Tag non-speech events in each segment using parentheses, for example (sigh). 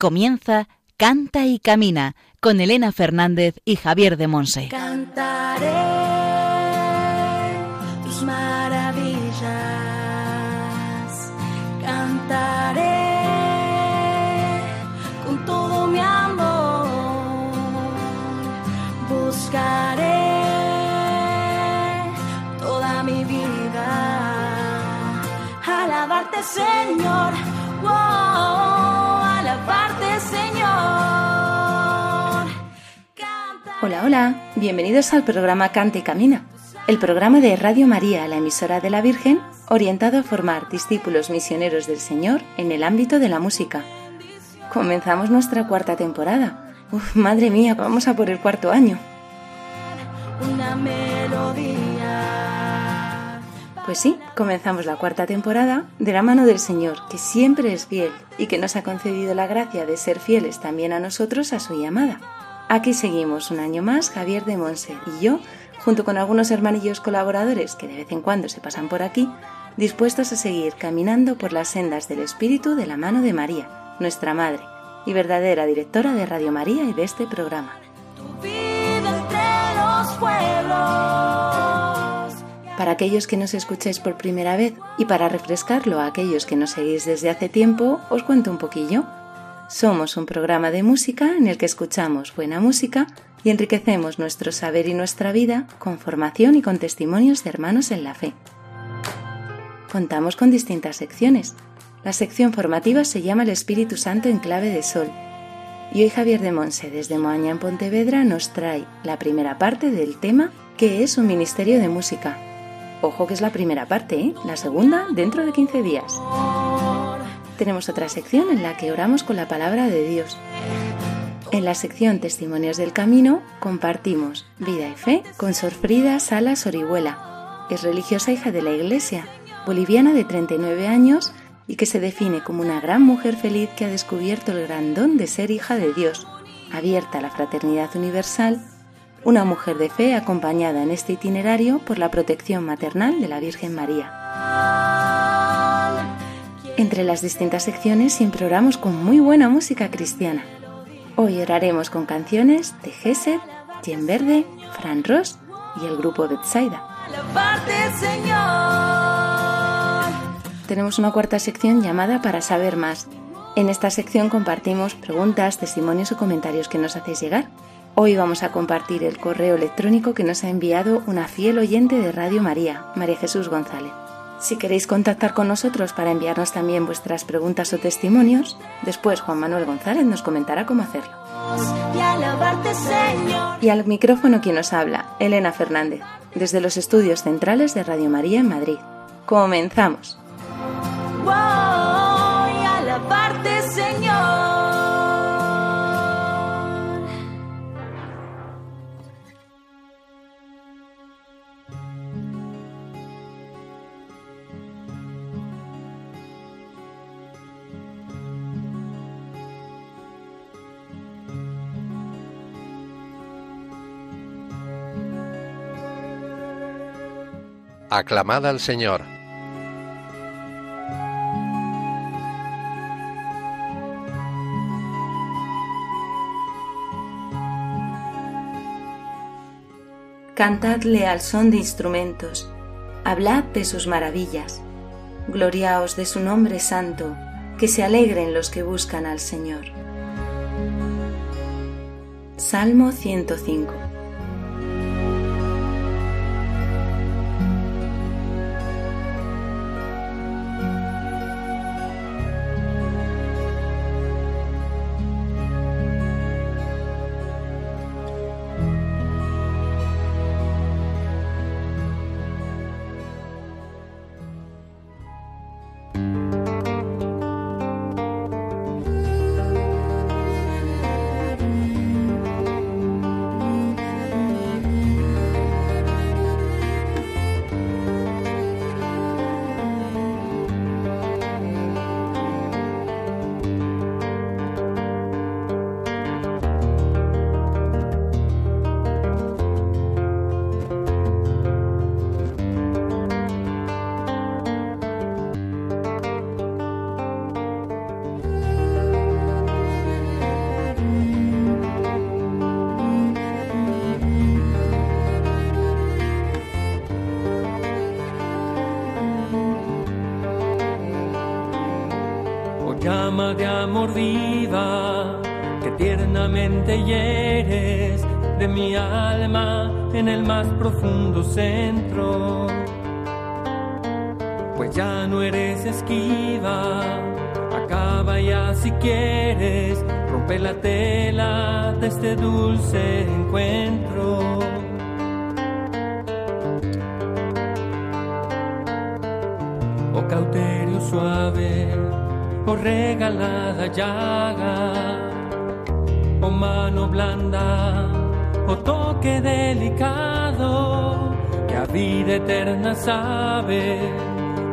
Comienza Canta y Camina con Elena Fernández y Javier de Monse. Cantaré tus maravillas, cantaré con todo mi amor, buscaré toda mi vida, alabarte Señor, Hola, hola, bienvenidos al programa Canta y Camina, el programa de Radio María, la emisora de la Virgen, orientado a formar discípulos misioneros del Señor en el ámbito de la música. Comenzamos nuestra cuarta temporada. Uf, madre mía, vamos a por el cuarto año. Una melodía. Pues sí, comenzamos la cuarta temporada de la mano del Señor, que siempre es fiel y que nos ha concedido la gracia de ser fieles también a nosotros a su llamada. Aquí seguimos un año más Javier de Monse y yo, junto con algunos hermanillos colaboradores que de vez en cuando se pasan por aquí, dispuestos a seguir caminando por las sendas del Espíritu de la mano de María, nuestra Madre, y verdadera directora de Radio María y de este programa. Para aquellos que nos escucháis por primera vez y para refrescarlo a aquellos que nos seguís desde hace tiempo, os cuento un poquillo. Somos un programa de música en el que escuchamos buena música y enriquecemos nuestro saber y nuestra vida con formación y con testimonios de hermanos en la fe. Contamos con distintas secciones. La sección formativa se llama El Espíritu Santo en clave de sol. Y hoy Javier de Monse desde Moaña en Pontevedra nos trae la primera parte del tema que es un ministerio de música. Ojo que es la primera parte, ¿eh? la segunda dentro de 15 días tenemos otra sección en la que oramos con la palabra de Dios. En la sección Testimonios del Camino compartimos vida y fe con Sor Frida Salas Orihuela. Es religiosa hija de la Iglesia, boliviana de 39 años y que se define como una gran mujer feliz que ha descubierto el gran don de ser hija de Dios, abierta a la fraternidad universal, una mujer de fe acompañada en este itinerario por la protección maternal de la Virgen María. Entre las distintas secciones siempre oramos con muy buena música cristiana. Hoy oraremos con canciones de Gesed, Jen Verde, Fran Ross y el grupo Betsaida. Tenemos una cuarta sección llamada Para saber más. En esta sección compartimos preguntas, testimonios o comentarios que nos hacéis llegar. Hoy vamos a compartir el correo electrónico que nos ha enviado una fiel oyente de Radio María, María Jesús González. Si queréis contactar con nosotros para enviarnos también vuestras preguntas o testimonios, después Juan Manuel González nos comentará cómo hacerlo. Y al micrófono quien nos habla, Elena Fernández, desde los estudios centrales de Radio María en Madrid. Comenzamos. Aclamad al Señor. Cantadle al son de instrumentos, hablad de sus maravillas, gloriaos de su nombre santo, que se alegren los que buscan al Señor. Salmo 105 de amor viva que tiernamente hieres de mi alma en el más profundo centro. Pues ya no eres esquiva, acaba ya si quieres, rompe la tela de este dulce encuentro. Regalada llaga o mano blanda, o toque delicado, que a vida eterna sabe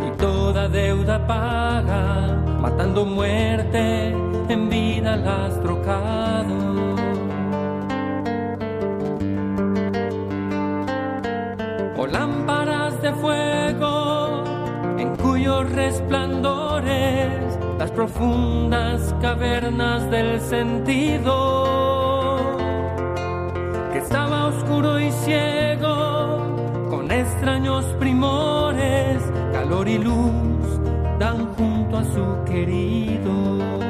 y toda deuda paga, matando muerte en vida las trocado. O lámparas de fuego en cuyos resplandores las profundas cavernas del sentido, que estaba oscuro y ciego, con extraños primores, calor y luz dan junto a su querido.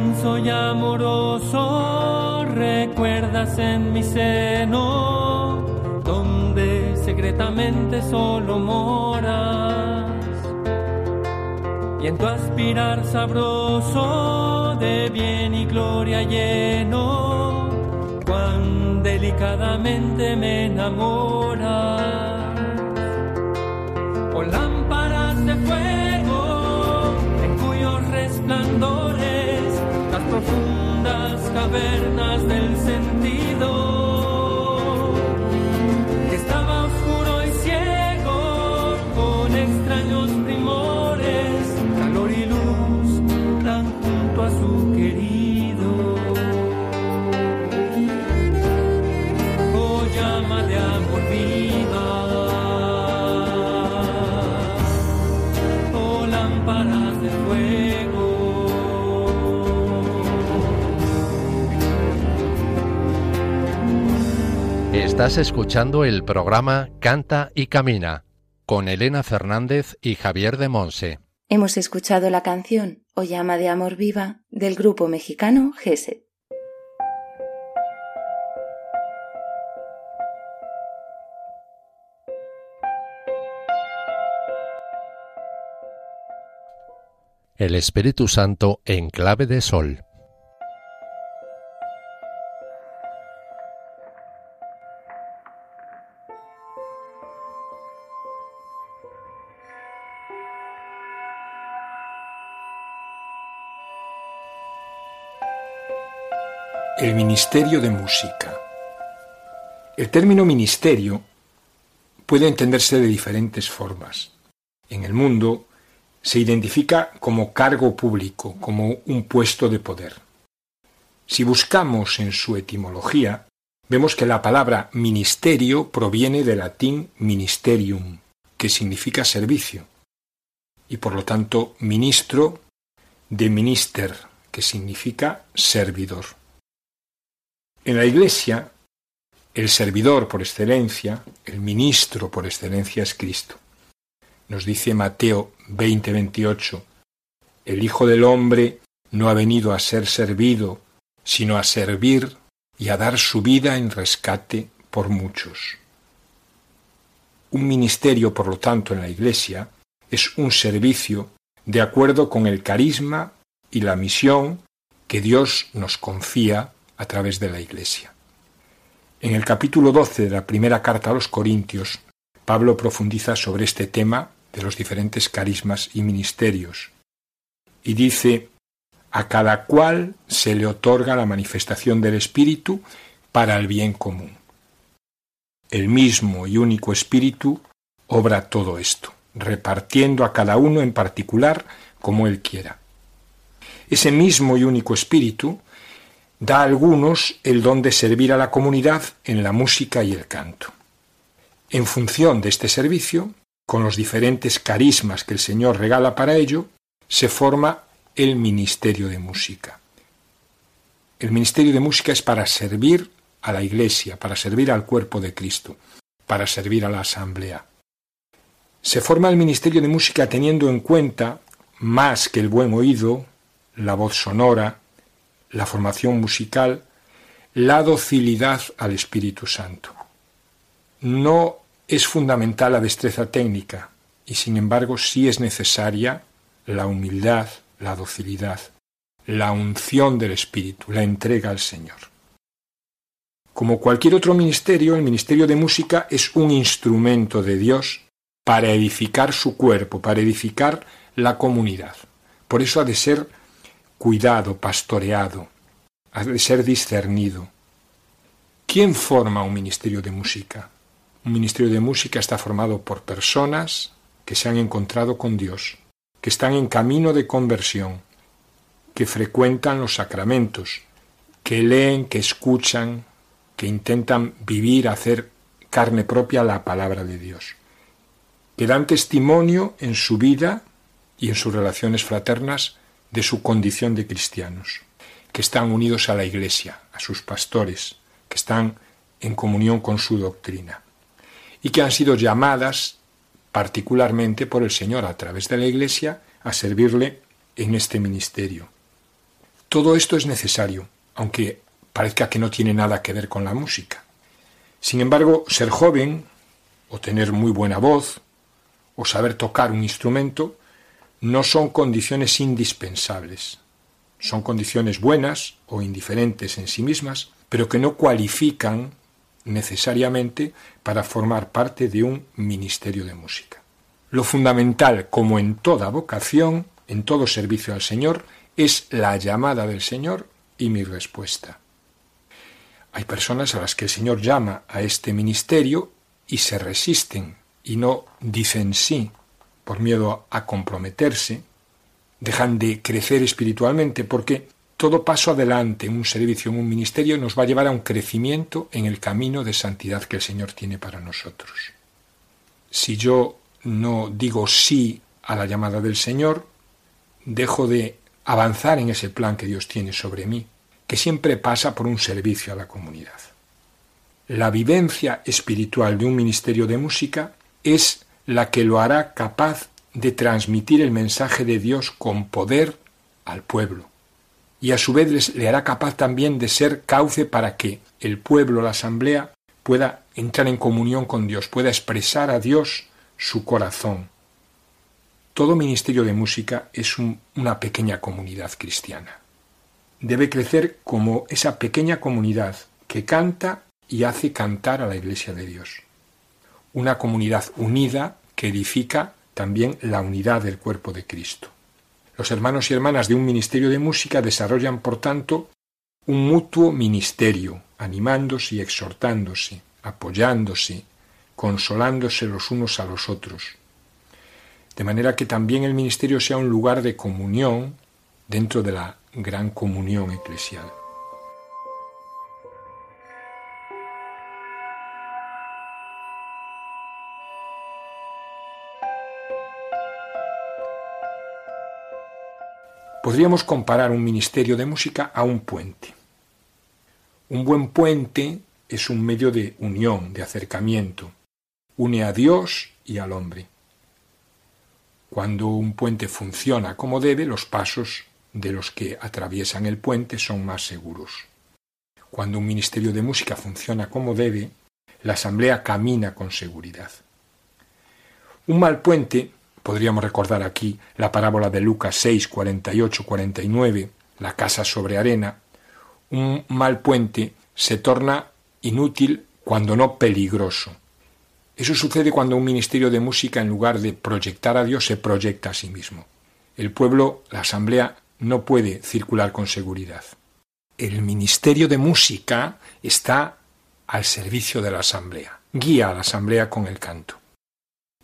Manso y amoroso, recuerdas en mi seno, donde secretamente solo moras. Y en tu aspirar sabroso de bien y gloria lleno, cuán delicadamente me enamoras. Cavernas del sentido. Estás escuchando el programa Canta y Camina con Elena Fernández y Javier de Monse. Hemos escuchado la canción O llama de amor viva del grupo mexicano GESET. El Espíritu Santo en clave de sol. El Ministerio de Música. El término ministerio puede entenderse de diferentes formas. En el mundo se identifica como cargo público, como un puesto de poder. Si buscamos en su etimología, vemos que la palabra ministerio proviene del latín ministerium, que significa servicio, y por lo tanto ministro de minister, que significa servidor. En la Iglesia, el servidor por excelencia, el ministro por excelencia es Cristo. Nos dice Mateo 20:28, el Hijo del Hombre no ha venido a ser servido, sino a servir y a dar su vida en rescate por muchos. Un ministerio, por lo tanto, en la Iglesia es un servicio de acuerdo con el carisma y la misión que Dios nos confía a través de la Iglesia. En el capítulo 12 de la primera carta a los Corintios, Pablo profundiza sobre este tema de los diferentes carismas y ministerios, y dice, a cada cual se le otorga la manifestación del Espíritu para el bien común. El mismo y único Espíritu obra todo esto, repartiendo a cada uno en particular como él quiera. Ese mismo y único Espíritu da a algunos el don de servir a la comunidad en la música y el canto. En función de este servicio, con los diferentes carismas que el Señor regala para ello, se forma el Ministerio de Música. El Ministerio de Música es para servir a la Iglesia, para servir al cuerpo de Cristo, para servir a la Asamblea. Se forma el Ministerio de Música teniendo en cuenta, más que el buen oído, la voz sonora, la formación musical, la docilidad al Espíritu Santo. No es fundamental la destreza técnica y sin embargo sí es necesaria la humildad, la docilidad, la unción del Espíritu, la entrega al Señor. Como cualquier otro ministerio, el ministerio de música es un instrumento de Dios para edificar su cuerpo, para edificar la comunidad. Por eso ha de ser cuidado, pastoreado, ha de ser discernido. ¿Quién forma un ministerio de música? Un ministerio de música está formado por personas que se han encontrado con Dios, que están en camino de conversión, que frecuentan los sacramentos, que leen, que escuchan, que intentan vivir, hacer carne propia la palabra de Dios, que dan testimonio en su vida y en sus relaciones fraternas de su condición de cristianos, que están unidos a la Iglesia, a sus pastores, que están en comunión con su doctrina, y que han sido llamadas particularmente por el Señor a través de la Iglesia a servirle en este ministerio. Todo esto es necesario, aunque parezca que no tiene nada que ver con la música. Sin embargo, ser joven, o tener muy buena voz, o saber tocar un instrumento, no son condiciones indispensables. Son condiciones buenas o indiferentes en sí mismas, pero que no cualifican necesariamente para formar parte de un ministerio de música. Lo fundamental, como en toda vocación, en todo servicio al Señor, es la llamada del Señor y mi respuesta. Hay personas a las que el Señor llama a este ministerio y se resisten y no dicen sí por miedo a comprometerse, dejan de crecer espiritualmente porque todo paso adelante en un servicio, en un ministerio, nos va a llevar a un crecimiento en el camino de santidad que el Señor tiene para nosotros. Si yo no digo sí a la llamada del Señor, dejo de avanzar en ese plan que Dios tiene sobre mí, que siempre pasa por un servicio a la comunidad. La vivencia espiritual de un ministerio de música es la que lo hará capaz de transmitir el mensaje de Dios con poder al pueblo. Y a su vez le hará capaz también de ser cauce para que el pueblo, la asamblea, pueda entrar en comunión con Dios, pueda expresar a Dios su corazón. Todo ministerio de música es una pequeña comunidad cristiana. Debe crecer como esa pequeña comunidad que canta y hace cantar a la Iglesia de Dios una comunidad unida que edifica también la unidad del cuerpo de Cristo. Los hermanos y hermanas de un ministerio de música desarrollan, por tanto, un mutuo ministerio, animándose y exhortándose, apoyándose, consolándose los unos a los otros. De manera que también el ministerio sea un lugar de comunión dentro de la gran comunión eclesial. Podríamos comparar un ministerio de música a un puente. Un buen puente es un medio de unión, de acercamiento. Une a Dios y al hombre. Cuando un puente funciona como debe, los pasos de los que atraviesan el puente son más seguros. Cuando un ministerio de música funciona como debe, la asamblea camina con seguridad. Un mal puente Podríamos recordar aquí la parábola de Lucas 6, 48, 49, la casa sobre arena. Un mal puente se torna inútil cuando no peligroso. Eso sucede cuando un ministerio de música, en lugar de proyectar a Dios, se proyecta a sí mismo. El pueblo, la asamblea, no puede circular con seguridad. El ministerio de música está al servicio de la asamblea, guía a la asamblea con el canto.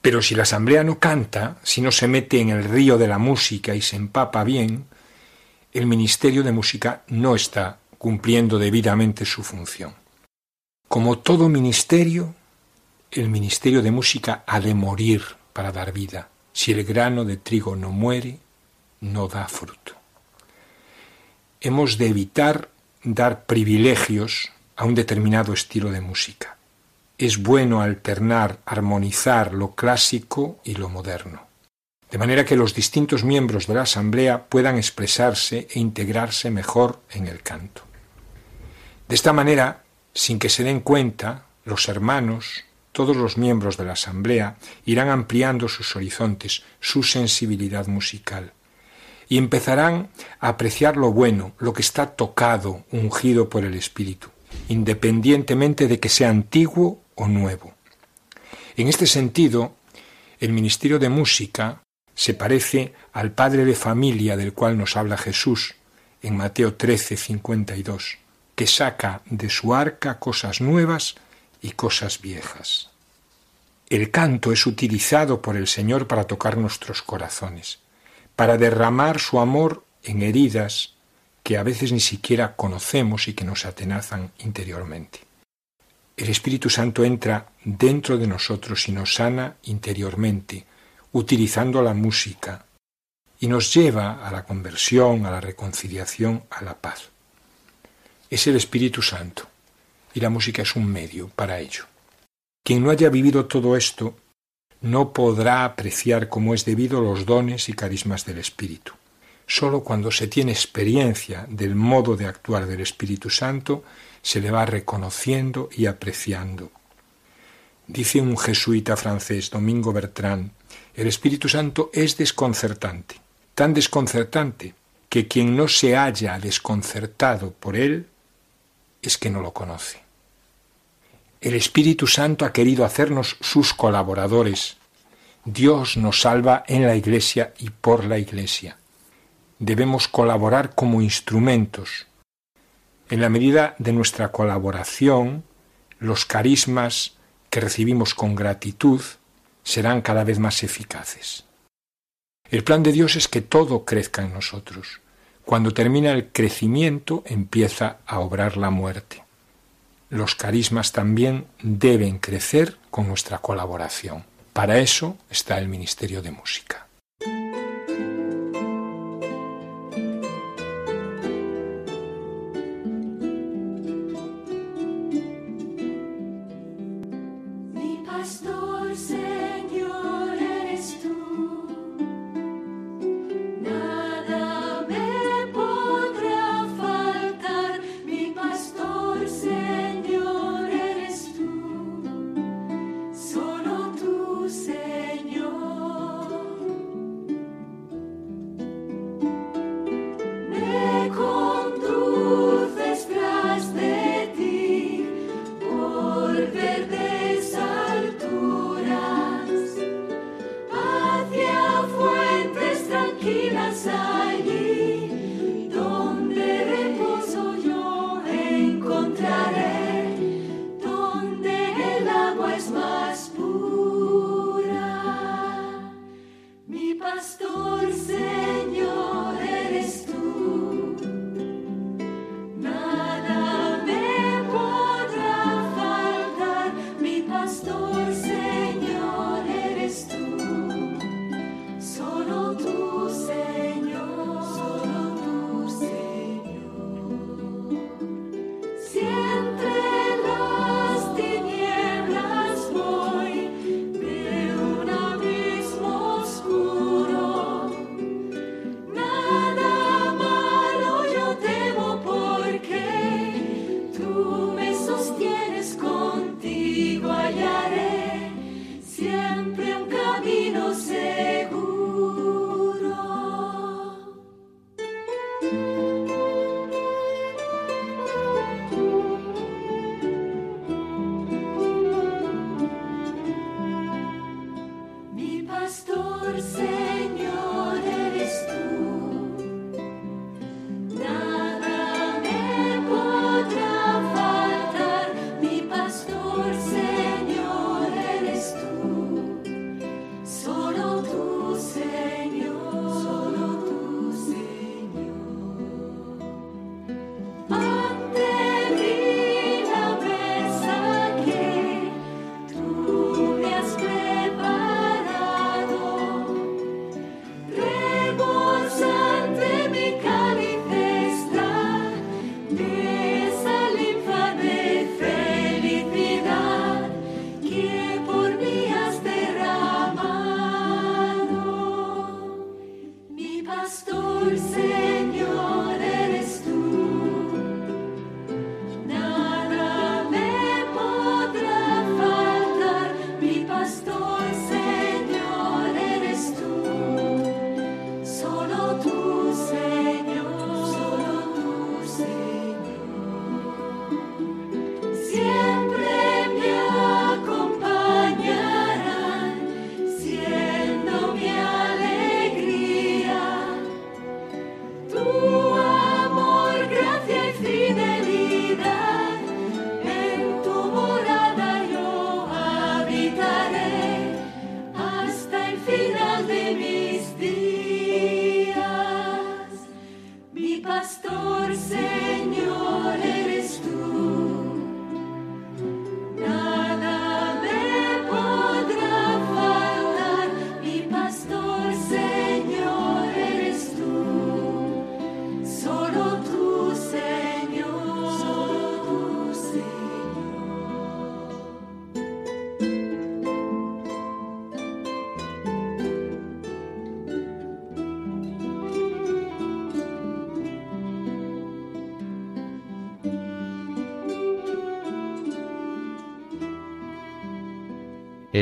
Pero si la asamblea no canta, si no se mete en el río de la música y se empapa bien, el ministerio de música no está cumpliendo debidamente su función. Como todo ministerio, el ministerio de música ha de morir para dar vida. Si el grano de trigo no muere, no da fruto. Hemos de evitar dar privilegios a un determinado estilo de música. Es bueno alternar, armonizar lo clásico y lo moderno, de manera que los distintos miembros de la Asamblea puedan expresarse e integrarse mejor en el canto. De esta manera, sin que se den cuenta, los hermanos, todos los miembros de la Asamblea, irán ampliando sus horizontes, su sensibilidad musical, y empezarán a apreciar lo bueno, lo que está tocado, ungido por el Espíritu, independientemente de que sea antiguo o nuevo. En este sentido, el Ministerio de Música se parece al padre de familia del cual nos habla Jesús en Mateo 13, 52, que saca de su arca cosas nuevas y cosas viejas. El canto es utilizado por el Señor para tocar nuestros corazones, para derramar su amor en heridas que a veces ni siquiera conocemos y que nos atenazan interiormente. El Espíritu Santo entra dentro de nosotros y nos sana interiormente, utilizando la música, y nos lleva a la conversión, a la reconciliación, a la paz. Es el Espíritu Santo, y la música es un medio para ello. Quien no haya vivido todo esto no podrá apreciar como es debido los dones y carismas del Espíritu. Solo cuando se tiene experiencia del modo de actuar del Espíritu Santo se le va reconociendo y apreciando. Dice un jesuita francés, Domingo Bertrand, el Espíritu Santo es desconcertante, tan desconcertante que quien no se haya desconcertado por él es que no lo conoce. El Espíritu Santo ha querido hacernos sus colaboradores. Dios nos salva en la Iglesia y por la Iglesia. Debemos colaborar como instrumentos. En la medida de nuestra colaboración, los carismas que recibimos con gratitud serán cada vez más eficaces. El plan de Dios es que todo crezca en nosotros. Cuando termina el crecimiento empieza a obrar la muerte los carismas también deben crecer con nuestra colaboración. Para eso está el Ministerio de Música.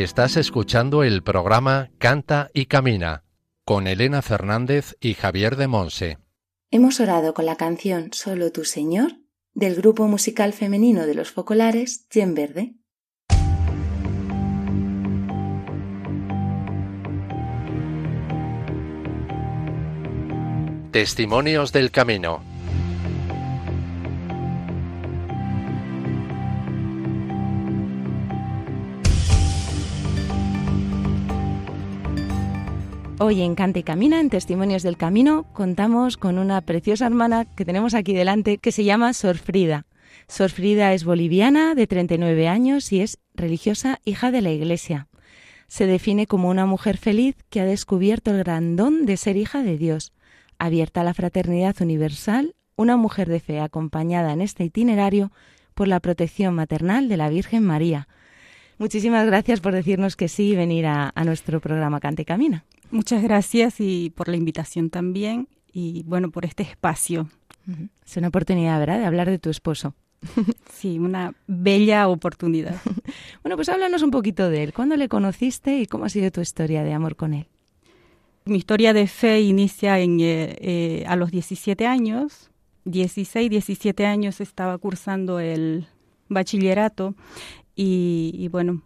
Estás escuchando el programa Canta y Camina con Elena Fernández y Javier de Monse. Hemos orado con la canción Solo tu Señor del grupo musical femenino de los focolares Yen Verde. Testimonios del Camino. Hoy en Cante y Camina, en Testimonios del Camino, contamos con una preciosa hermana que tenemos aquí delante que se llama Sor Frida. Sor Frida es boliviana, de 39 años y es religiosa hija de la Iglesia. Se define como una mujer feliz que ha descubierto el gran don de ser hija de Dios, abierta a la fraternidad universal, una mujer de fe acompañada en este itinerario por la protección maternal de la Virgen María. Muchísimas gracias por decirnos que sí y venir a, a nuestro programa Cante y Camina. Muchas gracias y por la invitación también y bueno, por este espacio. Es una oportunidad, ¿verdad?, de hablar de tu esposo. (laughs) Sí, una bella oportunidad. (laughs) bueno, pues háblanos un poquito de él. ¿Cuándo le conociste y cómo ha sido tu historia de amor con él? Mi historia de fe inicia en, eh, eh, a los 17 años. 16, 17 años estaba cursando el bachillerato y, bueno,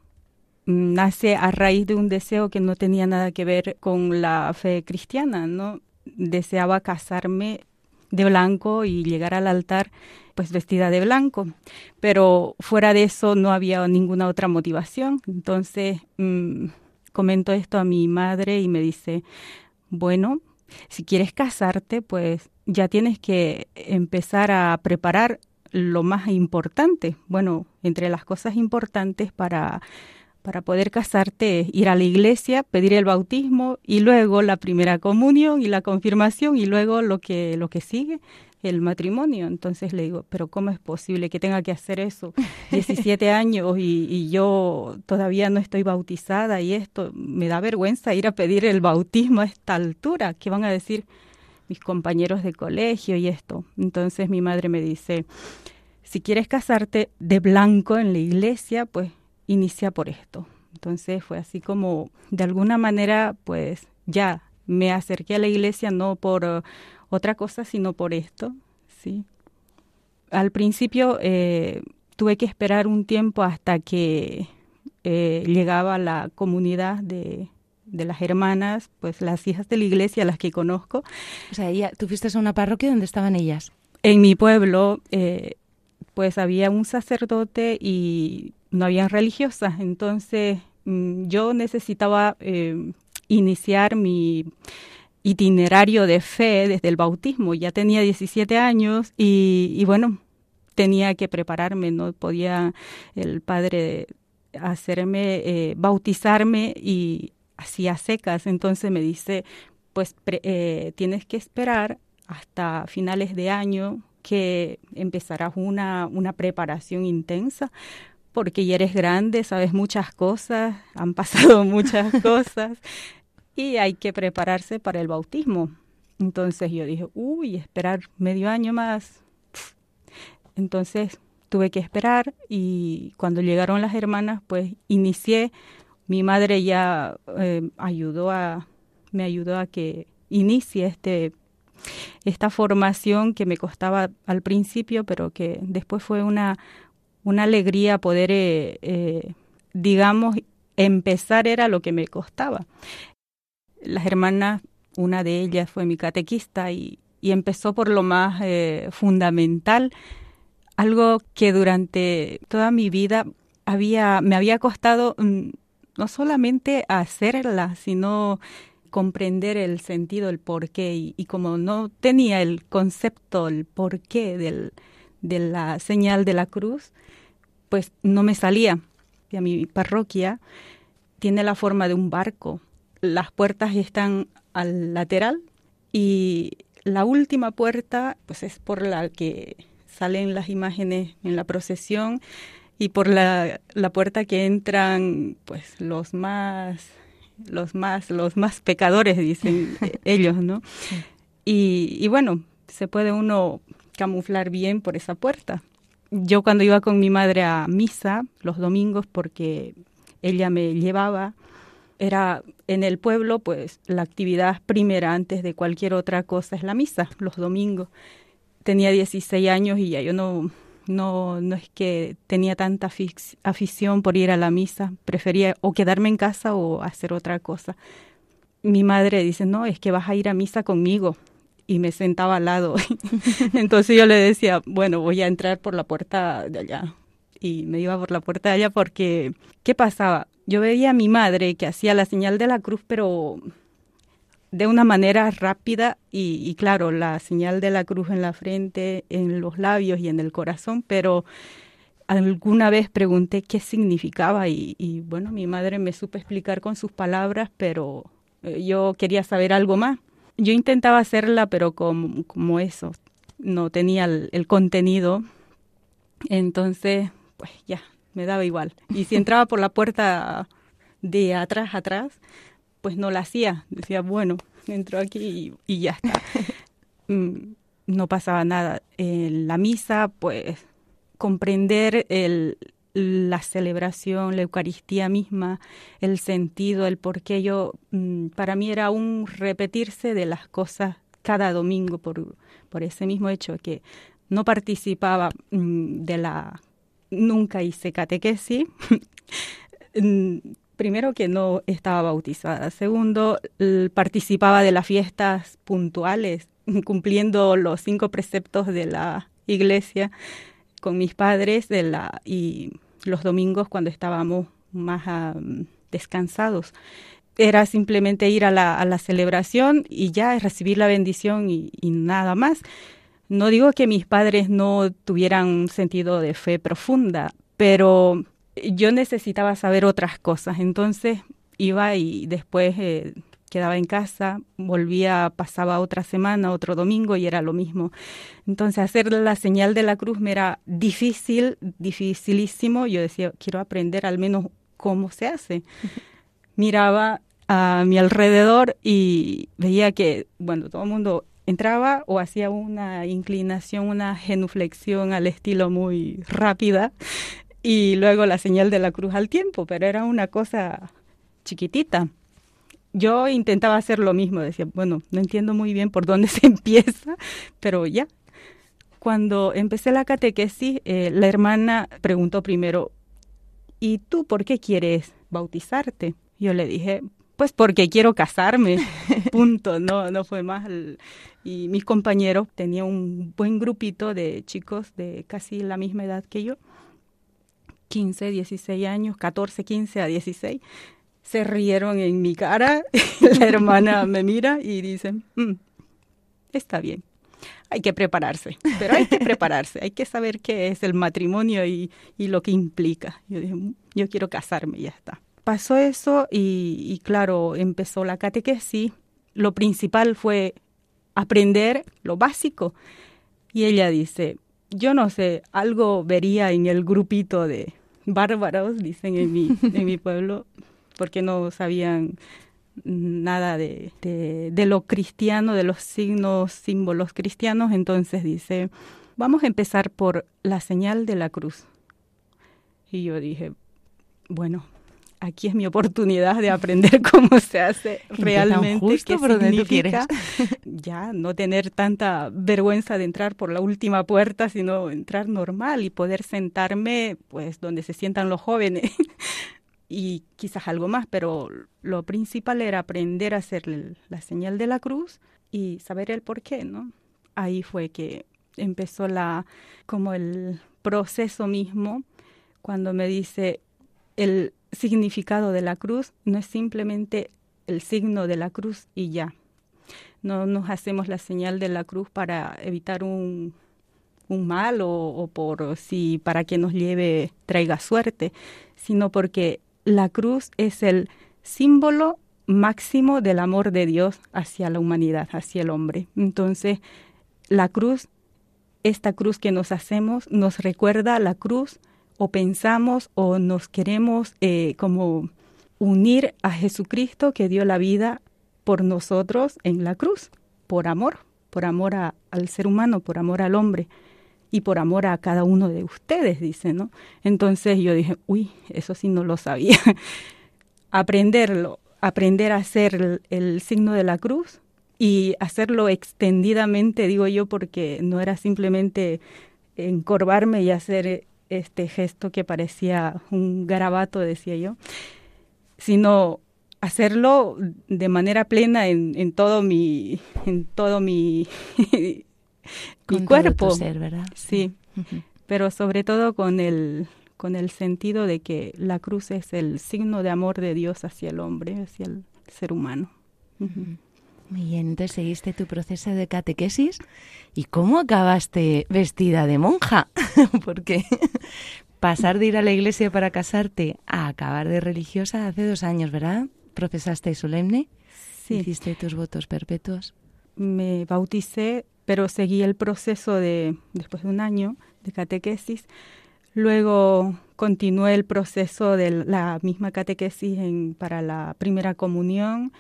nace a raíz de un deseo que no tenía nada que ver con la fe cristiana, ¿no? Deseaba casarme de blanco y llegar al altar pues vestida de blanco, pero fuera de eso no había ninguna otra motivación. Entonces mmm, comento esto a mi madre y me dice, bueno, si quieres casarte, pues ya tienes que empezar a preparar lo más importante. Bueno, entre las cosas importantes para para poder casarte ir a la iglesia, pedir el bautismo y luego la primera comunión y la confirmación y luego lo que, lo que sigue, el matrimonio. Entonces le digo, pero ¿cómo es posible que tenga que hacer eso? (laughs) 17 años y, y, yo todavía no estoy bautizada y esto me da vergüenza ir a pedir el bautismo a esta altura. ¿Qué van a decir mis compañeros de colegio y esto? Entonces mi madre me dice, si quieres casarte de blanco en la iglesia, pues inicia por esto. Entonces fue así como, de alguna manera, pues ya me acerqué a la iglesia no por uh, otra cosa, sino por esto, ¿sí? Al principio eh, tuve que esperar un tiempo hasta que eh, llegaba la comunidad de, de las hermanas, pues las hijas de la iglesia, las que conozco. O sea, ella, tú fuiste a una parroquia donde estaban ellas. En mi pueblo, eh, pues había un sacerdote y no habían religiosas, entonces mm, yo necesitaba eh, iniciar mi itinerario de fe desde el bautismo. Ya tenía 17 años y, y bueno, tenía que prepararme, no podía el padre hacerme, eh, bautizarme y hacía secas. Entonces me dice, pues eh, tienes que esperar hasta finales de año que empezarás una, una preparación intensa porque ya eres grande, sabes muchas cosas, han pasado (laughs) muchas cosas y hay que prepararse para el bautismo. Entonces yo dije, uy, esperar medio año más. Entonces tuve que esperar y cuando llegaron las hermanas, pues inicié. Mi madre ya eh, ayudó a, me ayudó a que inicie este esta formación que me costaba al principio, pero que después fue una, una alegría poder, eh, eh, digamos, empezar era lo que me costaba. Las hermanas, una de ellas fue mi catequista y, y empezó por lo más fundamental, algo que durante toda mi vida había, me había costado mm, no solamente hacerla, sino comprender el sentido, el porqué, y, como no tenía el concepto, el porqué de la señal de la cruz, pues no me salía. Y a mi parroquia tiene la forma de un barco. Las puertas están al lateral y la última puerta pues es por la que salen las imágenes en la procesión y por la, la puerta que entran pues los más los más los más pecadores dicen (laughs) ellos no y, y bueno se puede uno camuflar bien por esa puerta yo cuando iba con mi madre a misa los domingos porque ella me llevaba. Era en el pueblo, pues la actividad primera antes de cualquier otra cosa es la misa, los domingos. Tenía 16 años y ya yo no, no, no es que tenía tanta afición por ir a la misa, prefería o quedarme en casa o hacer otra cosa. Mi madre dice, no, es que vas a ir a misa conmigo y me sentaba al lado. (laughs) Entonces yo le decía, bueno, voy a entrar por la puerta de allá. Y me iba por la puerta de allá porque, ¿qué pasaba? Yo veía a mi madre que hacía la señal de la cruz, pero de una manera rápida y, claro, la señal de la cruz en la frente, en los labios y en el corazón, pero alguna vez pregunté qué significaba y, bueno, mi madre me supo explicar con sus palabras, pero eh, yo quería saber algo más. Yo intentaba hacerla, pero como, como eso, no tenía el, contenido, entonces, pues ya, me daba igual. Y si entraba por la puerta de atrás, atrás, pues no la hacía. Decía, bueno, entro aquí y, ya está. (laughs) Mm, no pasaba nada. En la misa, pues comprender el, la celebración, la Eucaristía misma, el sentido, el por qué yo, mm, para mí era un repetirse de las cosas cada domingo por, por ese mismo hecho que no participaba mm, de la, nunca hice catequesis, (laughs) primero que no estaba bautizada, segundo participaba de las fiestas puntuales, (laughs) cumpliendo los cinco preceptos de la iglesia con mis padres de la y los domingos cuando estábamos más descansados. Era simplemente ir a la, celebración y ya recibir la bendición y nada más. No digo que mis padres no tuvieran un sentido de fe profunda, pero yo necesitaba saber otras cosas. Entonces iba y después eh, quedaba en casa, volvía, pasaba otra semana, otro domingo y era lo mismo. Entonces hacer la señal de la cruz me era difícil, dificilísimo. Yo decía, quiero aprender al menos cómo se hace. (laughs) Miraba a mi alrededor y veía que, bueno, todo el mundo entraba o hacía una inclinación, una genuflexión al estilo muy rápida y luego la señal de la cruz al tiempo, pero era una cosa chiquitita yo intentaba hacer lo mismo, decía, bueno, no entiendo muy bien por dónde (laughs) se empieza, pero ya. Cuando empecé la catequesis, eh, la hermana preguntó primero, ¿y tú por qué quieres bautizarte? Yo le dije, pues porque quiero casarme, (laughs) punto, no, no fue más. Y mis compañeros, tenía un buen grupito de chicos de casi la misma edad que yo, 15, 16 años, 14, 15 a 16 se rieron en mi cara. (laughs) la hermana me mira y dice, mm, está bien, hay que prepararse, pero hay que prepararse, hay que saber qué es el matrimonio y, y lo que implica. Yo dije, mm, yo quiero casarme y ya está. Pasó eso y, y claro, empezó la catequesis. Lo principal fue aprender lo básico. Y ella dice, yo no sé, algo vería en el grupito de bárbaros, dicen en mi, en mi pueblo, porque no sabían nada de, de, lo cristiano, de los signos, símbolos cristianos. Entonces dice, vamos a empezar por la señal de la cruz. Y yo dije, bueno, aquí es mi oportunidad de aprender (laughs) cómo se hace realmente, justo qué significa (laughs) ya no tener tanta vergüenza de entrar por la última puerta, sino entrar normal y poder sentarme pues donde se sientan los jóvenes (laughs) y quizás algo más, pero lo principal era aprender a hacer la señal de la cruz y saber el por qué, ¿no? Ahí fue que empezó la como el proceso mismo cuando me dice el significado de la cruz no es simplemente el signo de la cruz y ya. No nos hacemos la señal de la cruz para evitar un, un mal o, por si para que nos lleve traiga suerte, sino porque la cruz es el símbolo máximo del amor de Dios hacia la humanidad, hacia el hombre. Entonces, la cruz, esta cruz que nos hacemos, nos recuerda la cruz o pensamos o nos queremos eh, como unir a Jesucristo que dio la vida por nosotros en la cruz, por amor, por amor al ser humano, por amor al hombre. y por amor a cada uno de ustedes, dice, ¿no? Entonces yo dije, uy, eso sí no lo sabía. (laughs) Aprenderlo, aprender a hacer el, signo de la cruz y hacerlo extendidamente, digo yo, porque no era simplemente encorvarme y hacer este gesto que parecía un garabato, decía yo, sino hacerlo de manera plena en, en todo mi en todo mi, (laughs) mi cuerpo. ser, ¿verdad? sí. Pero sobre todo con el con el sentido de que la cruz es el signo de amor de Dios hacia el hombre hacia el ser humano bien, entonces seguiste tu proceso de catequesis y cómo acabaste vestida de monja, (laughs) porque pasar de ir a la iglesia para casarte a acabar de religiosa hace dos años, ¿verdad? ¿Profesaste solemne? Sí. ¿Hiciste tus votos perpetuos? Me bauticé, pero seguí el proceso de, después de un año de catequesis. Luego continué el proceso de la misma catequesis en, para la primera comunión.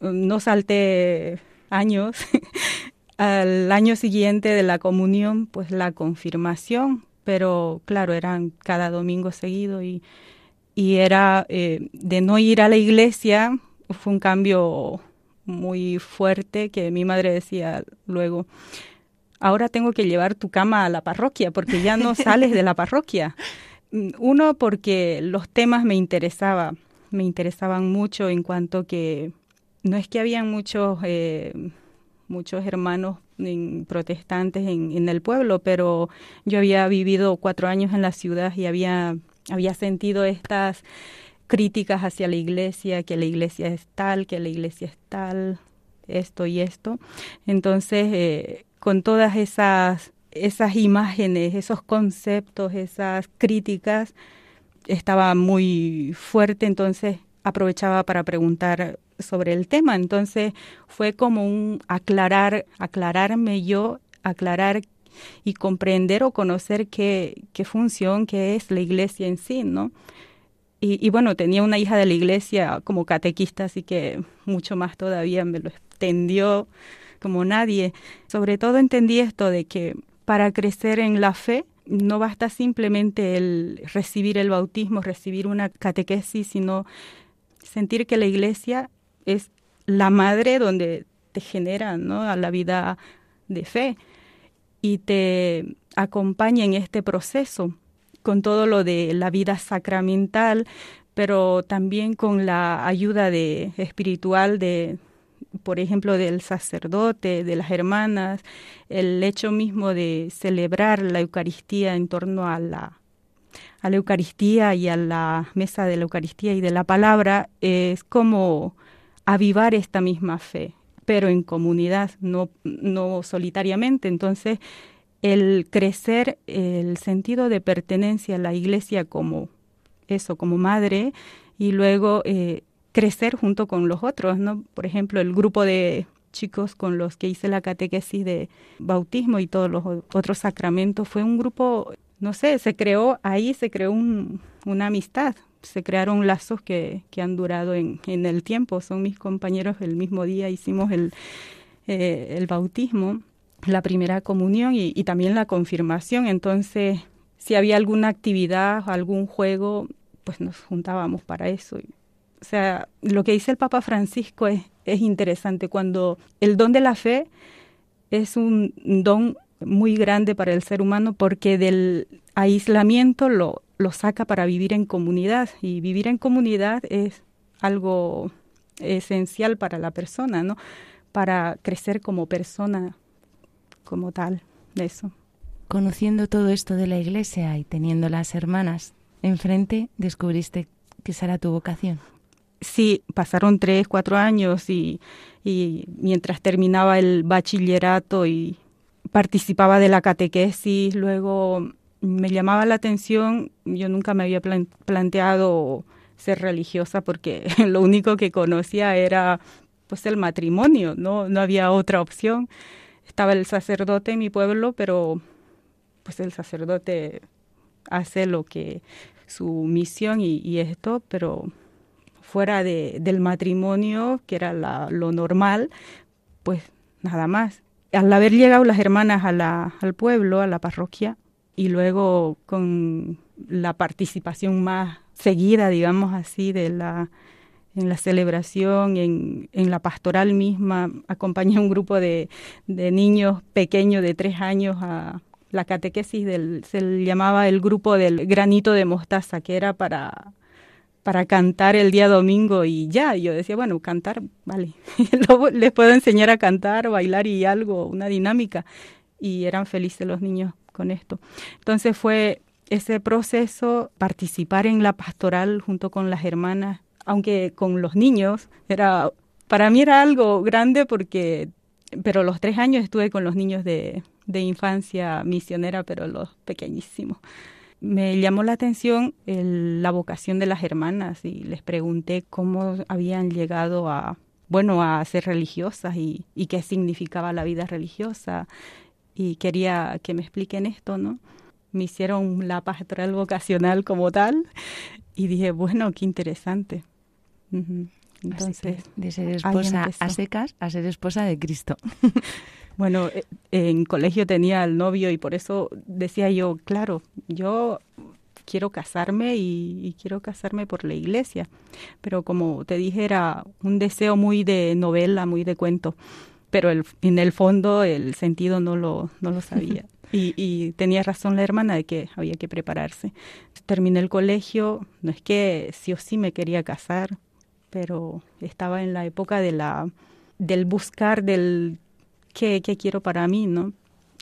No salté años. (laughs) Al año siguiente de la comunión, pues la confirmación, pero claro, eran cada domingo seguido y y era eh, de no ir a la iglesia, fue un cambio muy fuerte que mi madre decía luego, ahora tengo que llevar tu cama a la parroquia porque ya no sales de la parroquia. Uno, porque los temas me interesaba, me interesaban mucho en cuanto que no es que habían muchos, eh, muchos hermanos protestantes en, en, el pueblo, pero yo había vivido cuatro años en la ciudad y había había sentido estas críticas hacia la iglesia, que la iglesia es tal, que la iglesia es tal, esto y esto. Entonces, eh, con todas esas, esas imágenes, esos conceptos, esas críticas, estaba muy fuerte, entonces aprovechaba para preguntar sobre el tema. Entonces fue como un aclarar, aclararme yo, aclarar y comprender o conocer qué, función, qué es la iglesia en sí, ¿no? Y, y, bueno, tenía una hija de la iglesia como catequista, así que mucho más todavía me lo extendió como nadie. Sobre todo entendí esto de que para crecer en la fe no basta simplemente el recibir el bautismo, recibir una catequesis, sino sentir que la iglesia es la madre donde te genera ¿no? a la vida de fe y te acompaña en este proceso con todo lo de la vida sacramental, pero también con la ayuda de espiritual de por ejemplo del sacerdote, de las hermanas, el hecho mismo de celebrar la Eucaristía en torno a la a la Eucaristía y a la mesa de la Eucaristía y de la palabra es como avivar esta misma fe pero en comunidad, no, no solitariamente. Entonces, el crecer, el sentido de pertenencia a la iglesia como eso, como madre, y luego eh, crecer junto con los otros, ¿no? Por ejemplo, el grupo de chicos con los que hice la catequesis de bautismo y todos los otros sacramentos fue un grupo, no sé, se creó, ahí se creó una amistad, se crearon lazos que, que han durado en, en, el tiempo. Son mis compañeros, el mismo día hicimos el, eh, el bautismo, la primera comunión y, y, también la confirmación. Entonces, si había alguna actividad, algún juego, pues nos juntábamos para eso. O sea, lo que dice el Papa Francisco es, es interesante cuando el don de la fe es un don muy grande para el ser humano porque del aislamiento lo, lo saca para vivir en comunidad y vivir en comunidad es algo esencial para la persona, ¿no? Para crecer como persona, como tal, eso. Conociendo todo esto de la iglesia y teniendo las hermanas enfrente, descubriste que esa era tu vocación. Sí, pasaron tres, cuatro años y, y mientras terminaba el bachillerato y participaba de la catequesis, luego me llamaba la atención, yo nunca me había planteado ser religiosa porque (laughs) lo único que conocía era pues el matrimonio, no no había otra opción. Estaba el sacerdote en mi pueblo, pero pues el sacerdote hace lo que su misión y, esto, pero fuera de, del matrimonio, que era lo normal, pues nada más. al haber llegado las hermanas al pueblo, a la parroquia, y luego con la participación más seguida, digamos así, de la en la celebración, en, en la pastoral misma, acompañé a un grupo de, de niños pequeños de tres años a la catequesis del, se llamaba el grupo del granito de mostaza, que era para para cantar el día domingo y ya, yo decía, bueno, cantar, vale, (laughs) les puedo enseñar a cantar, bailar y algo, una dinámica, y eran felices los niños con esto. Entonces fue ese proceso, participar en la pastoral junto con las hermanas, aunque con los niños, era para mí era algo grande porque, pero los tres años estuve con los niños de, de infancia misionera, pero los pequeñísimos. Me llamó la atención la vocación de las hermanas y les pregunté cómo habían llegado a, bueno, a ser religiosas y, y qué significaba la vida religiosa y quería que me expliquen esto, ¿no? Me hicieron la pastoral vocacional como tal y dije, bueno, qué interesante. Entonces, de ser esposa a secas a ser esposa de Cristo. (laughs) bueno, eh, en colegio tenía el novio y por eso decía yo, claro, yo quiero casarme y, quiero casarme por la iglesia. Pero como te dije, era un deseo muy de novela, muy de cuento. Pero en el fondo el sentido no lo, no lo (laughs) sabía. Y, y, tenía razón la hermana de que había que prepararse. Terminé el colegio, no es que sí o sí me quería casar, pero estaba en la época de la, del buscar del qué, qué quiero para mí, ¿no?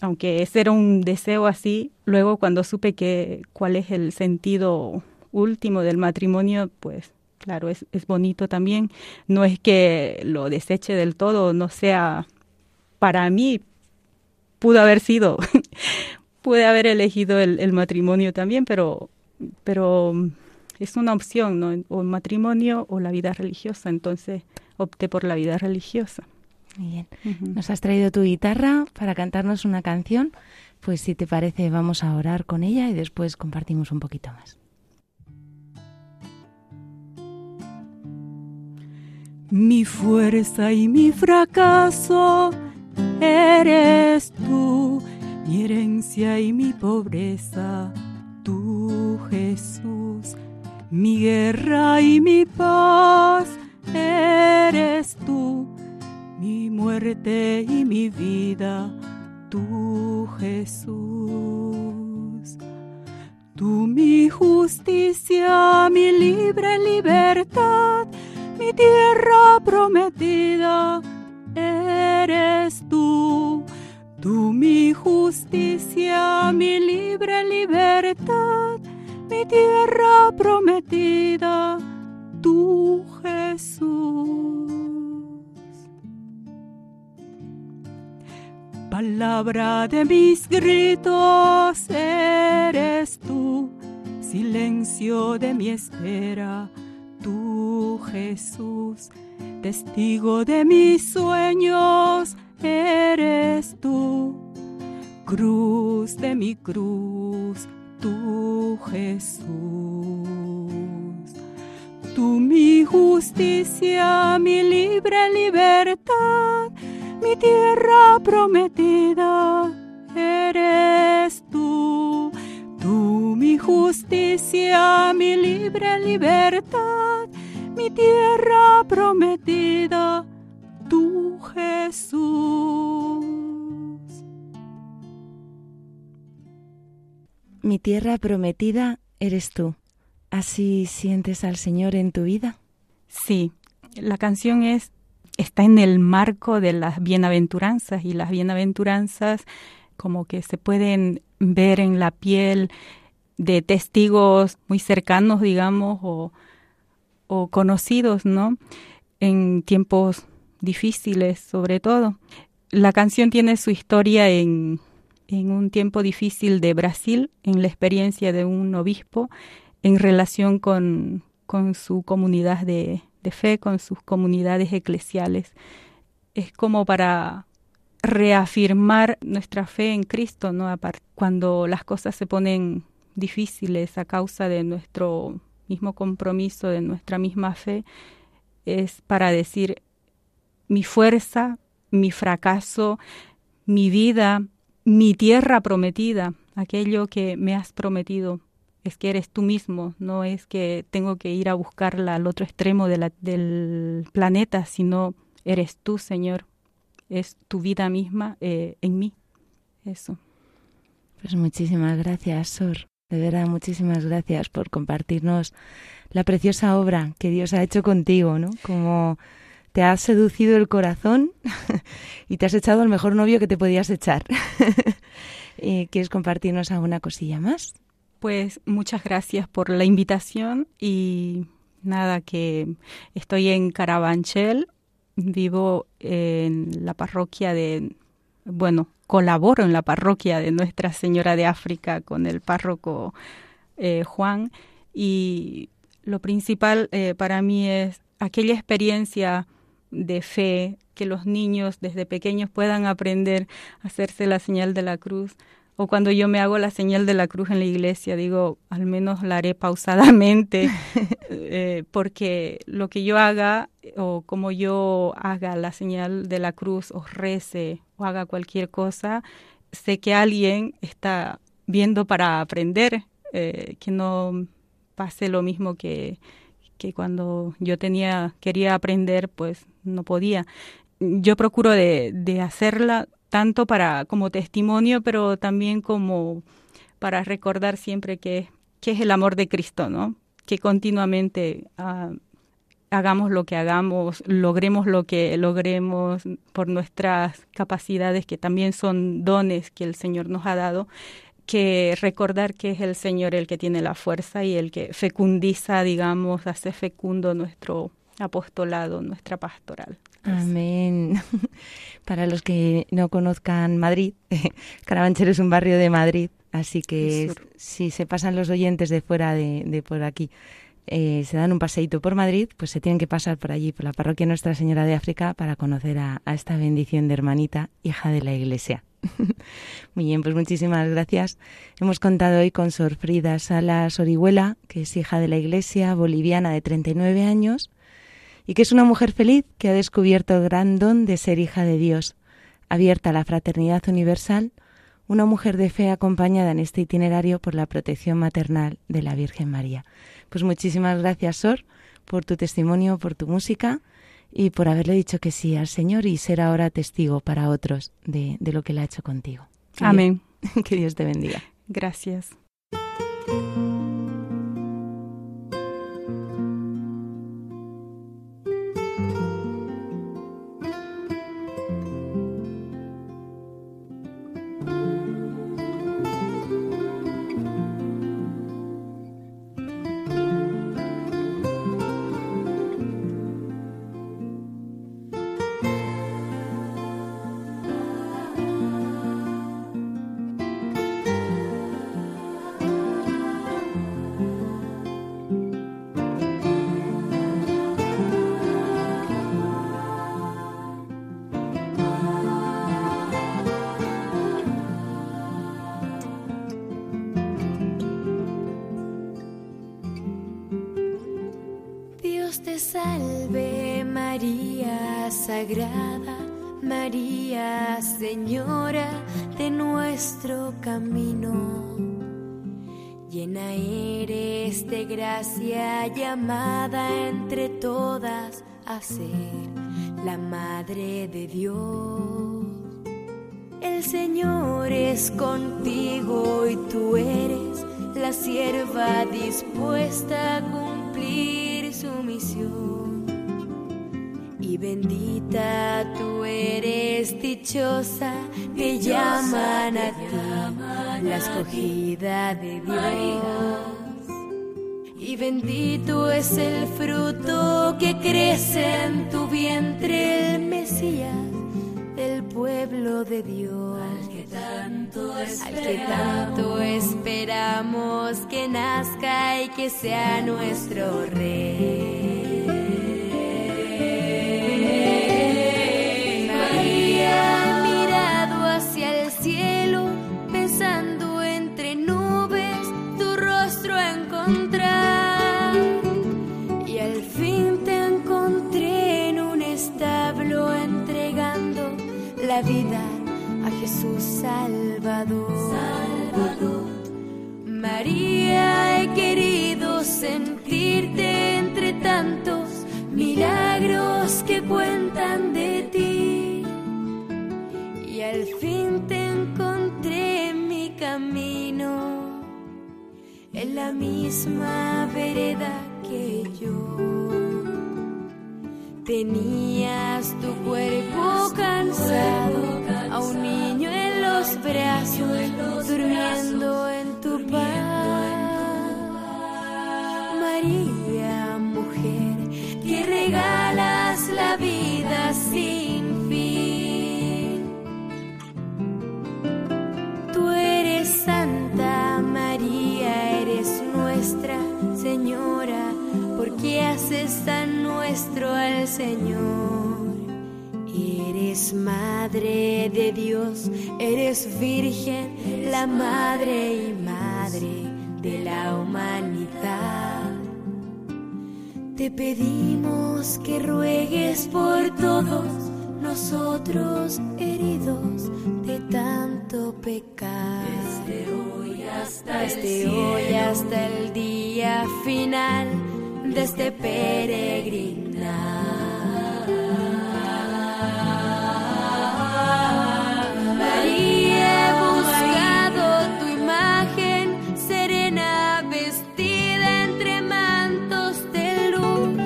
Aunque ese era un deseo así, luego cuando supe que cuál es el sentido último del matrimonio, pues claro, es, es bonito también. No es que lo deseche del todo, no sea para mí, pudo haber sido, (laughs) pude haber elegido el, el matrimonio también, pero, pero es una opción, ¿no? O el matrimonio o la vida religiosa. Entonces opté por la vida religiosa. Muy bien. Nos has traído tu guitarra para cantarnos una canción. Pues si te parece, vamos a orar con ella y después compartimos un poquito más. Mi fuerza y mi fracaso eres tú, mi herencia y mi pobreza, tú Jesús. Mi guerra y mi paz eres tú, mi muerte y mi vida, tú Jesús. Tú mi justicia, mi libre libertad, mi tierra prometida, eres tú. Tú mi justicia, mi libre libertad, mi tierra prometida, tu Jesús. Palabra de mis gritos eres tú, silencio de mi espera, tú Jesús, testigo de mis sueños eres tú, cruz de mi cruz tú Jesús. Tú mi justicia, mi libre libertad, mi tierra prometida, libre libertad, mi tierra prometida, tú Jesús. Mi tierra prometida eres tú. ¿Así sientes al Señor en tu vida? Sí, la canción es está en el marco de las bienaventuranzas y las bienaventuranzas como que se pueden ver en la piel de testigos muy cercanos, digamos, o, o conocidos, ¿no? En tiempos difíciles, sobre todo. La canción tiene su historia en en un tiempo difícil de Brasil, en la experiencia de un obispo en relación con, con su comunidad de, de fe, con sus comunidades eclesiales. Es como para reafirmar nuestra fe en Cristo, ¿no? Cuando las cosas se ponen difíciles a causa de nuestro mismo compromiso, de nuestra misma fe, es para decir mi fuerza, mi fracaso, mi vida, mi tierra prometida, aquello que me has prometido. Es que eres tú mismo, no es que tengo que ir a buscarla al otro extremo del planeta, sino eres tú, Señor. Es tu vida misma eh, en mí. Eso. Pues muchísimas gracias, Sor. De verdad, muchísimas gracias por compartirnos la preciosa obra que Dios ha hecho contigo, ¿no? Como te has seducido el corazón (laughs) y te has echado al mejor novio que te podías echar. (laughs) Eh, ¿Quieres compartirnos alguna cosilla más? Pues muchas gracias por la invitación y nada, que estoy en Carabanchel, vivo en la parroquia de, bueno, colaboro en la parroquia de Nuestra Señora de África con el párroco eh, Juan y lo principal eh, para mí es aquella experiencia de fe, que los niños desde pequeños puedan aprender a hacerse la señal de la cruz. O cuando yo me hago la señal de la cruz en la iglesia, digo, al menos la haré pausadamente, (laughs) eh, porque lo que yo haga o como yo haga la señal de la cruz o rece o haga cualquier cosa, sé que alguien está viendo para aprender, eh, que no pase lo mismo que, que cuando yo tenía, quería aprender, pues no podía. Yo procuro de, de hacerla tanto para como testimonio, pero también como para recordar siempre que, que es el amor de Cristo, ¿no? Que continuamente ah, hagamos lo que hagamos, logremos lo que logremos por nuestras capacidades, que también son dones que el Señor nos ha dado, que recordar que es el Señor el que tiene la fuerza y el que fecundiza, digamos, hace fecundo nuestro apostolado, nuestra pastoral. Amén. (laughs) Para los que no conozcan Madrid, (laughs) Carabanchel es un barrio de Madrid, así que si se pasan los oyentes de fuera de, por aquí, eh, se dan un paseíto por Madrid, pues se tienen que pasar por allí, por la parroquia Nuestra Señora de África, para conocer a esta bendición de hermanita, hija de la Iglesia. (laughs) Muy bien, pues muchísimas gracias. Hemos contado hoy con Sor Frida Salas Orihuela, que es hija de la Iglesia boliviana de 39 años y que es una mujer feliz que ha descubierto el gran don de ser hija de Dios, abierta a la fraternidad universal, una mujer de fe acompañada en este itinerario por la protección maternal de la Virgen María. Pues muchísimas gracias, Sor, por tu testimonio, por tu música y por haberle dicho que sí al Señor y ser ahora testigo para otros de, de lo que Él ha hecho contigo. Amén. (laughs) que Dios te bendiga. Gracias. A ser la Madre de Dios. El Señor es contigo y tú eres la sierva dispuesta a cumplir su misión y bendita tú eres dichosa, te llaman a ti la escogida de Dios. Y bendito es el fruto que crece en tu vientre, el Mesías del pueblo de Dios. Al que tanto esperamos, que, tanto esperamos que nazca y que sea nuestro rey. Vida a Jesús Salvador. María, he querido sentirte entre tantos milagros que cuentan de ti. Y al fin te encontré en mi camino, en la misma vereda que yo. Tenías tu cuerpo cansado, a un niño en los brazos, durmiendo en tu paz. María, mujer, que regalas la vida sin fin. Tú eres santa, María, eres nuestra Señora, porque haces tan nuestro al Señor. Eres madre de Dios, eres virgen, la madre y madre de la humanidad. Te pedimos que ruegues por todos nosotros heridos de tanto pecar. Desde hoy hasta, Desde el, hoy hasta el día final de este peregrinar. María, he buscado tu imagen serena, vestida entre mantos de luz.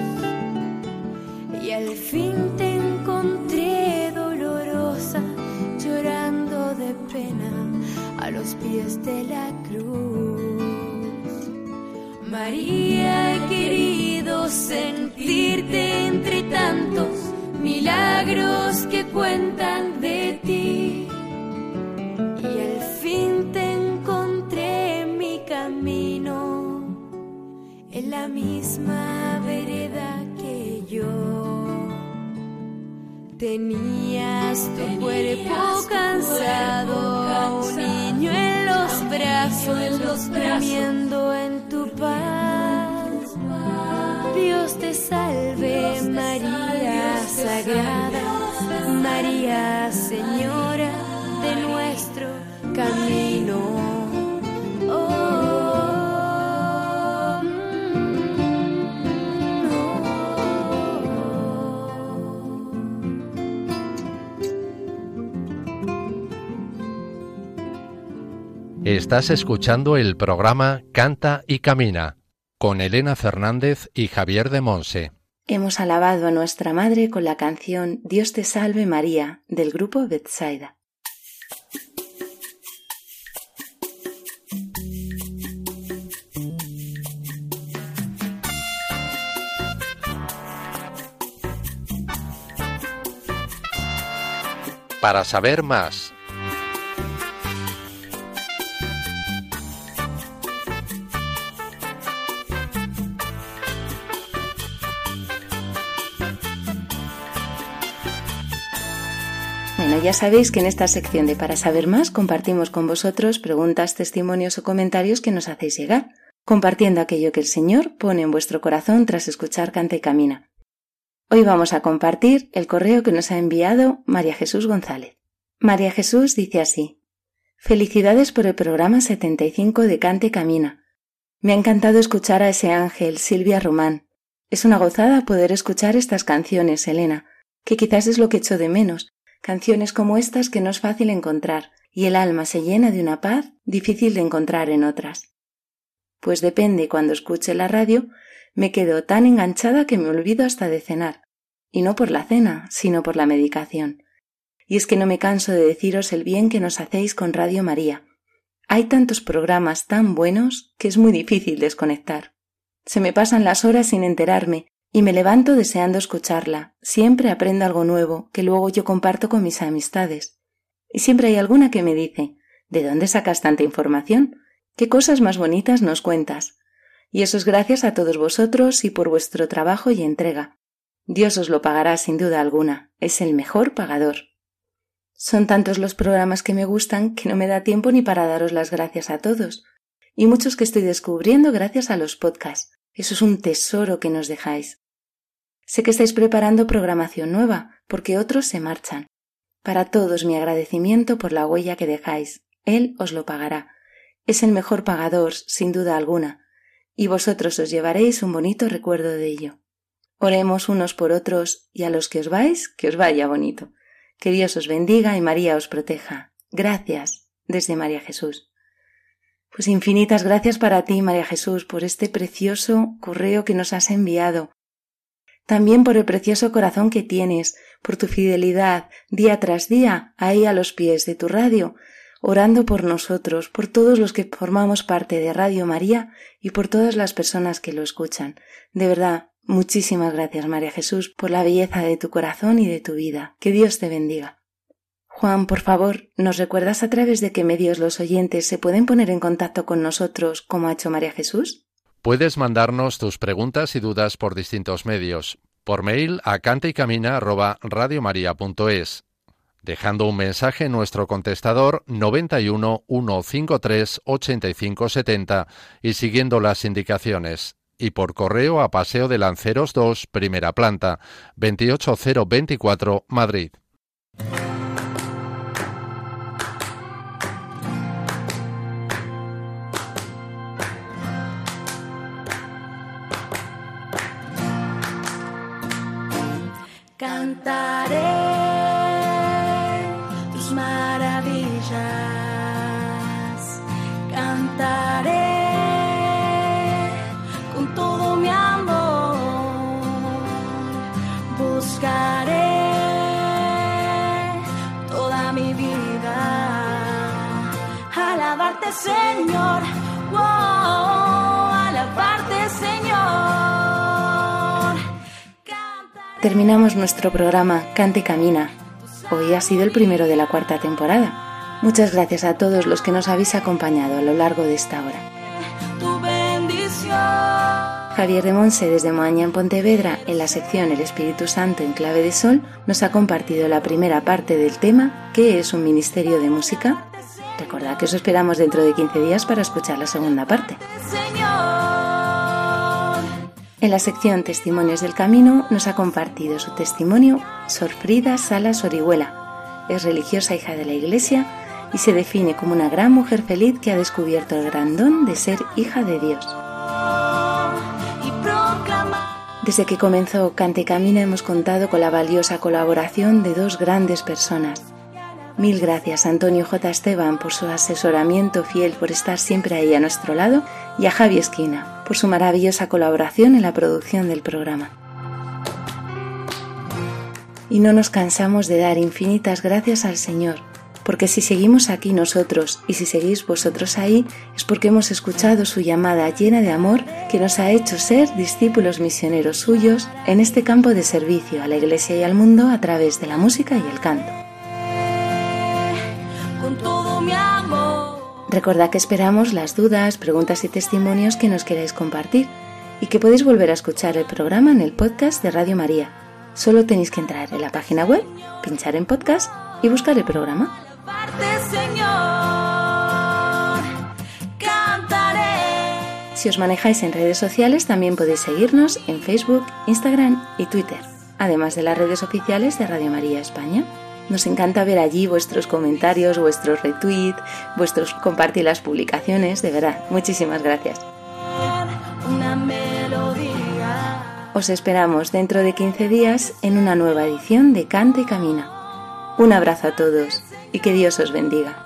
Y al fin te encontré dolorosa, llorando de pena a los pies de la cruz. María, querido sentirte entre tantos milagros que cuentan de ti. Y al fin te encontré en mi camino, en la misma vereda que yo. Tenías tu cuerpo cansado, un niño en los brazos, durmiendo en tu paz. Dios te salve, María Sagrada, María Señora de nuestro camino. Oh, Estás escuchando el programa Canta y Camina con Elena Fernández y Javier de Monse. Hemos alabado a nuestra Madre con la canción Dios te salve María del grupo Bethsaida. Para saber más Ya sabéis que en esta sección de Para saber más compartimos con vosotros preguntas, testimonios o comentarios que nos hacéis llegar, compartiendo aquello que el Señor pone en vuestro corazón tras escuchar Canta y Camina. Hoy vamos a compartir el correo que nos ha enviado María Jesús González. María Jesús dice así: Felicidades por el programa 75 de Canta y Camina. Me ha encantado escuchar a ese ángel, Silvia Román. Es una gozada poder escuchar estas canciones, Elena, que quizás es lo que echo de menos, canciones como estas que no es fácil encontrar, y el alma se llena de una paz difícil de encontrar en otras. Pues depende, cuando escuche la radio, me quedo tan enganchada que me olvido hasta de cenar, y no por la cena, sino por la medicación. Y es que no me canso de deciros el bien que nos hacéis con Radio María. Hay tantos programas tan buenos que es muy difícil desconectar. Se me pasan las horas sin enterarme, y me levanto deseando escucharla. Siempre aprendo algo nuevo que luego yo comparto con mis amistades. Y siempre hay alguna que me dice ¿De dónde sacas tanta información? ¿Qué cosas más bonitas nos cuentas? Y eso es gracias a todos vosotros y por vuestro trabajo y entrega. Dios os lo pagará sin duda alguna. Es el mejor pagador. Son tantos los programas que me gustan que no me da tiempo ni para daros las gracias a todos. Y muchos que estoy descubriendo gracias a los podcasts. Eso es un tesoro que nos dejáis. Sé que estáis preparando programación nueva, porque otros se marchan. Para todos mi agradecimiento por la huella que dejáis. Él os lo pagará. Es el mejor pagador, sin duda alguna, y vosotros os llevaréis un bonito recuerdo de ello. Oremos unos por otros y a los que os vais, que os vaya bonito. Que Dios os bendiga y María os proteja. Gracias, desde María Jesús. Pues infinitas gracias para ti, María Jesús, por este precioso correo que nos has enviado. También por el precioso corazón que tienes, por tu fidelidad día tras día ahí a los pies de tu radio, orando por nosotros, por todos los que formamos parte de Radio María y por todas las personas que lo escuchan. De verdad, muchísimas gracias, María Jesús, por la belleza de tu corazón y de tu vida. Que Dios te bendiga. Juan, por favor, ¿nos recuerdas a través de qué medios los oyentes se pueden poner en contacto con nosotros como ha hecho María Jesús? Puedes mandarnos tus preguntas y dudas por distintos medios. Por mail a cantaycamina@radiomaria.es, dejando un mensaje en nuestro contestador 91 153 85 70 y siguiendo las indicaciones y por correo a Paseo de Lanceros 2, primera planta, 28024, Madrid. Nuestro programa Cante y Camina. Hoy ha sido el primero de la cuarta temporada. Muchas gracias a todos los que nos habéis acompañado a lo largo de esta hora. Javier de Monse desde Moaña en Pontevedra, en la sección El Espíritu Santo en clave de sol, nos ha compartido la primera parte del tema ¿Qué es un ministerio de música? Recordad que os esperamos dentro de 15 días para escuchar la segunda parte. En la sección Testimonios del Camino nos ha compartido su testimonio Sor Frida Salas Orihuela. Es religiosa hija de la Iglesia y se define como una gran mujer feliz que ha descubierto el gran don de ser hija de Dios. Desde que comenzó Cante Camina hemos contado con la valiosa colaboración de dos grandes personas. Mil gracias a Antonio J. Esteban por su asesoramiento fiel, por estar siempre ahí a nuestro lado, y a Javi Esquina por su maravillosa colaboración en la producción del programa. Y no nos cansamos de dar infinitas gracias al Señor, porque si seguimos aquí nosotros y si seguís vosotros ahí, es porque hemos escuchado su llamada llena de amor que nos ha hecho ser discípulos misioneros suyos en este campo de servicio a la Iglesia y al mundo a través de la música y el canto. Recordad que esperamos las dudas, preguntas y testimonios que nos queráis compartir y que podéis volver a escuchar el programa en el podcast de Radio María. Solo tenéis que entrar en la página web, pinchar en podcast y buscar el programa. Si os manejáis en redes sociales también podéis seguirnos en Facebook, Instagram y Twitter, además de las redes oficiales de Radio María España. Nos encanta ver allí vuestros comentarios, vuestros retweets, vuestros compartir las publicaciones, de verdad, muchísimas gracias. Os esperamos dentro de 15 días en una nueva edición de Canta y Camina. Un abrazo a todos y que Dios os bendiga.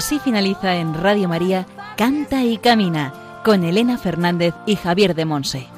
Así finaliza en Radio María Canta y Camina con Elena Fernández y Javier de Monse.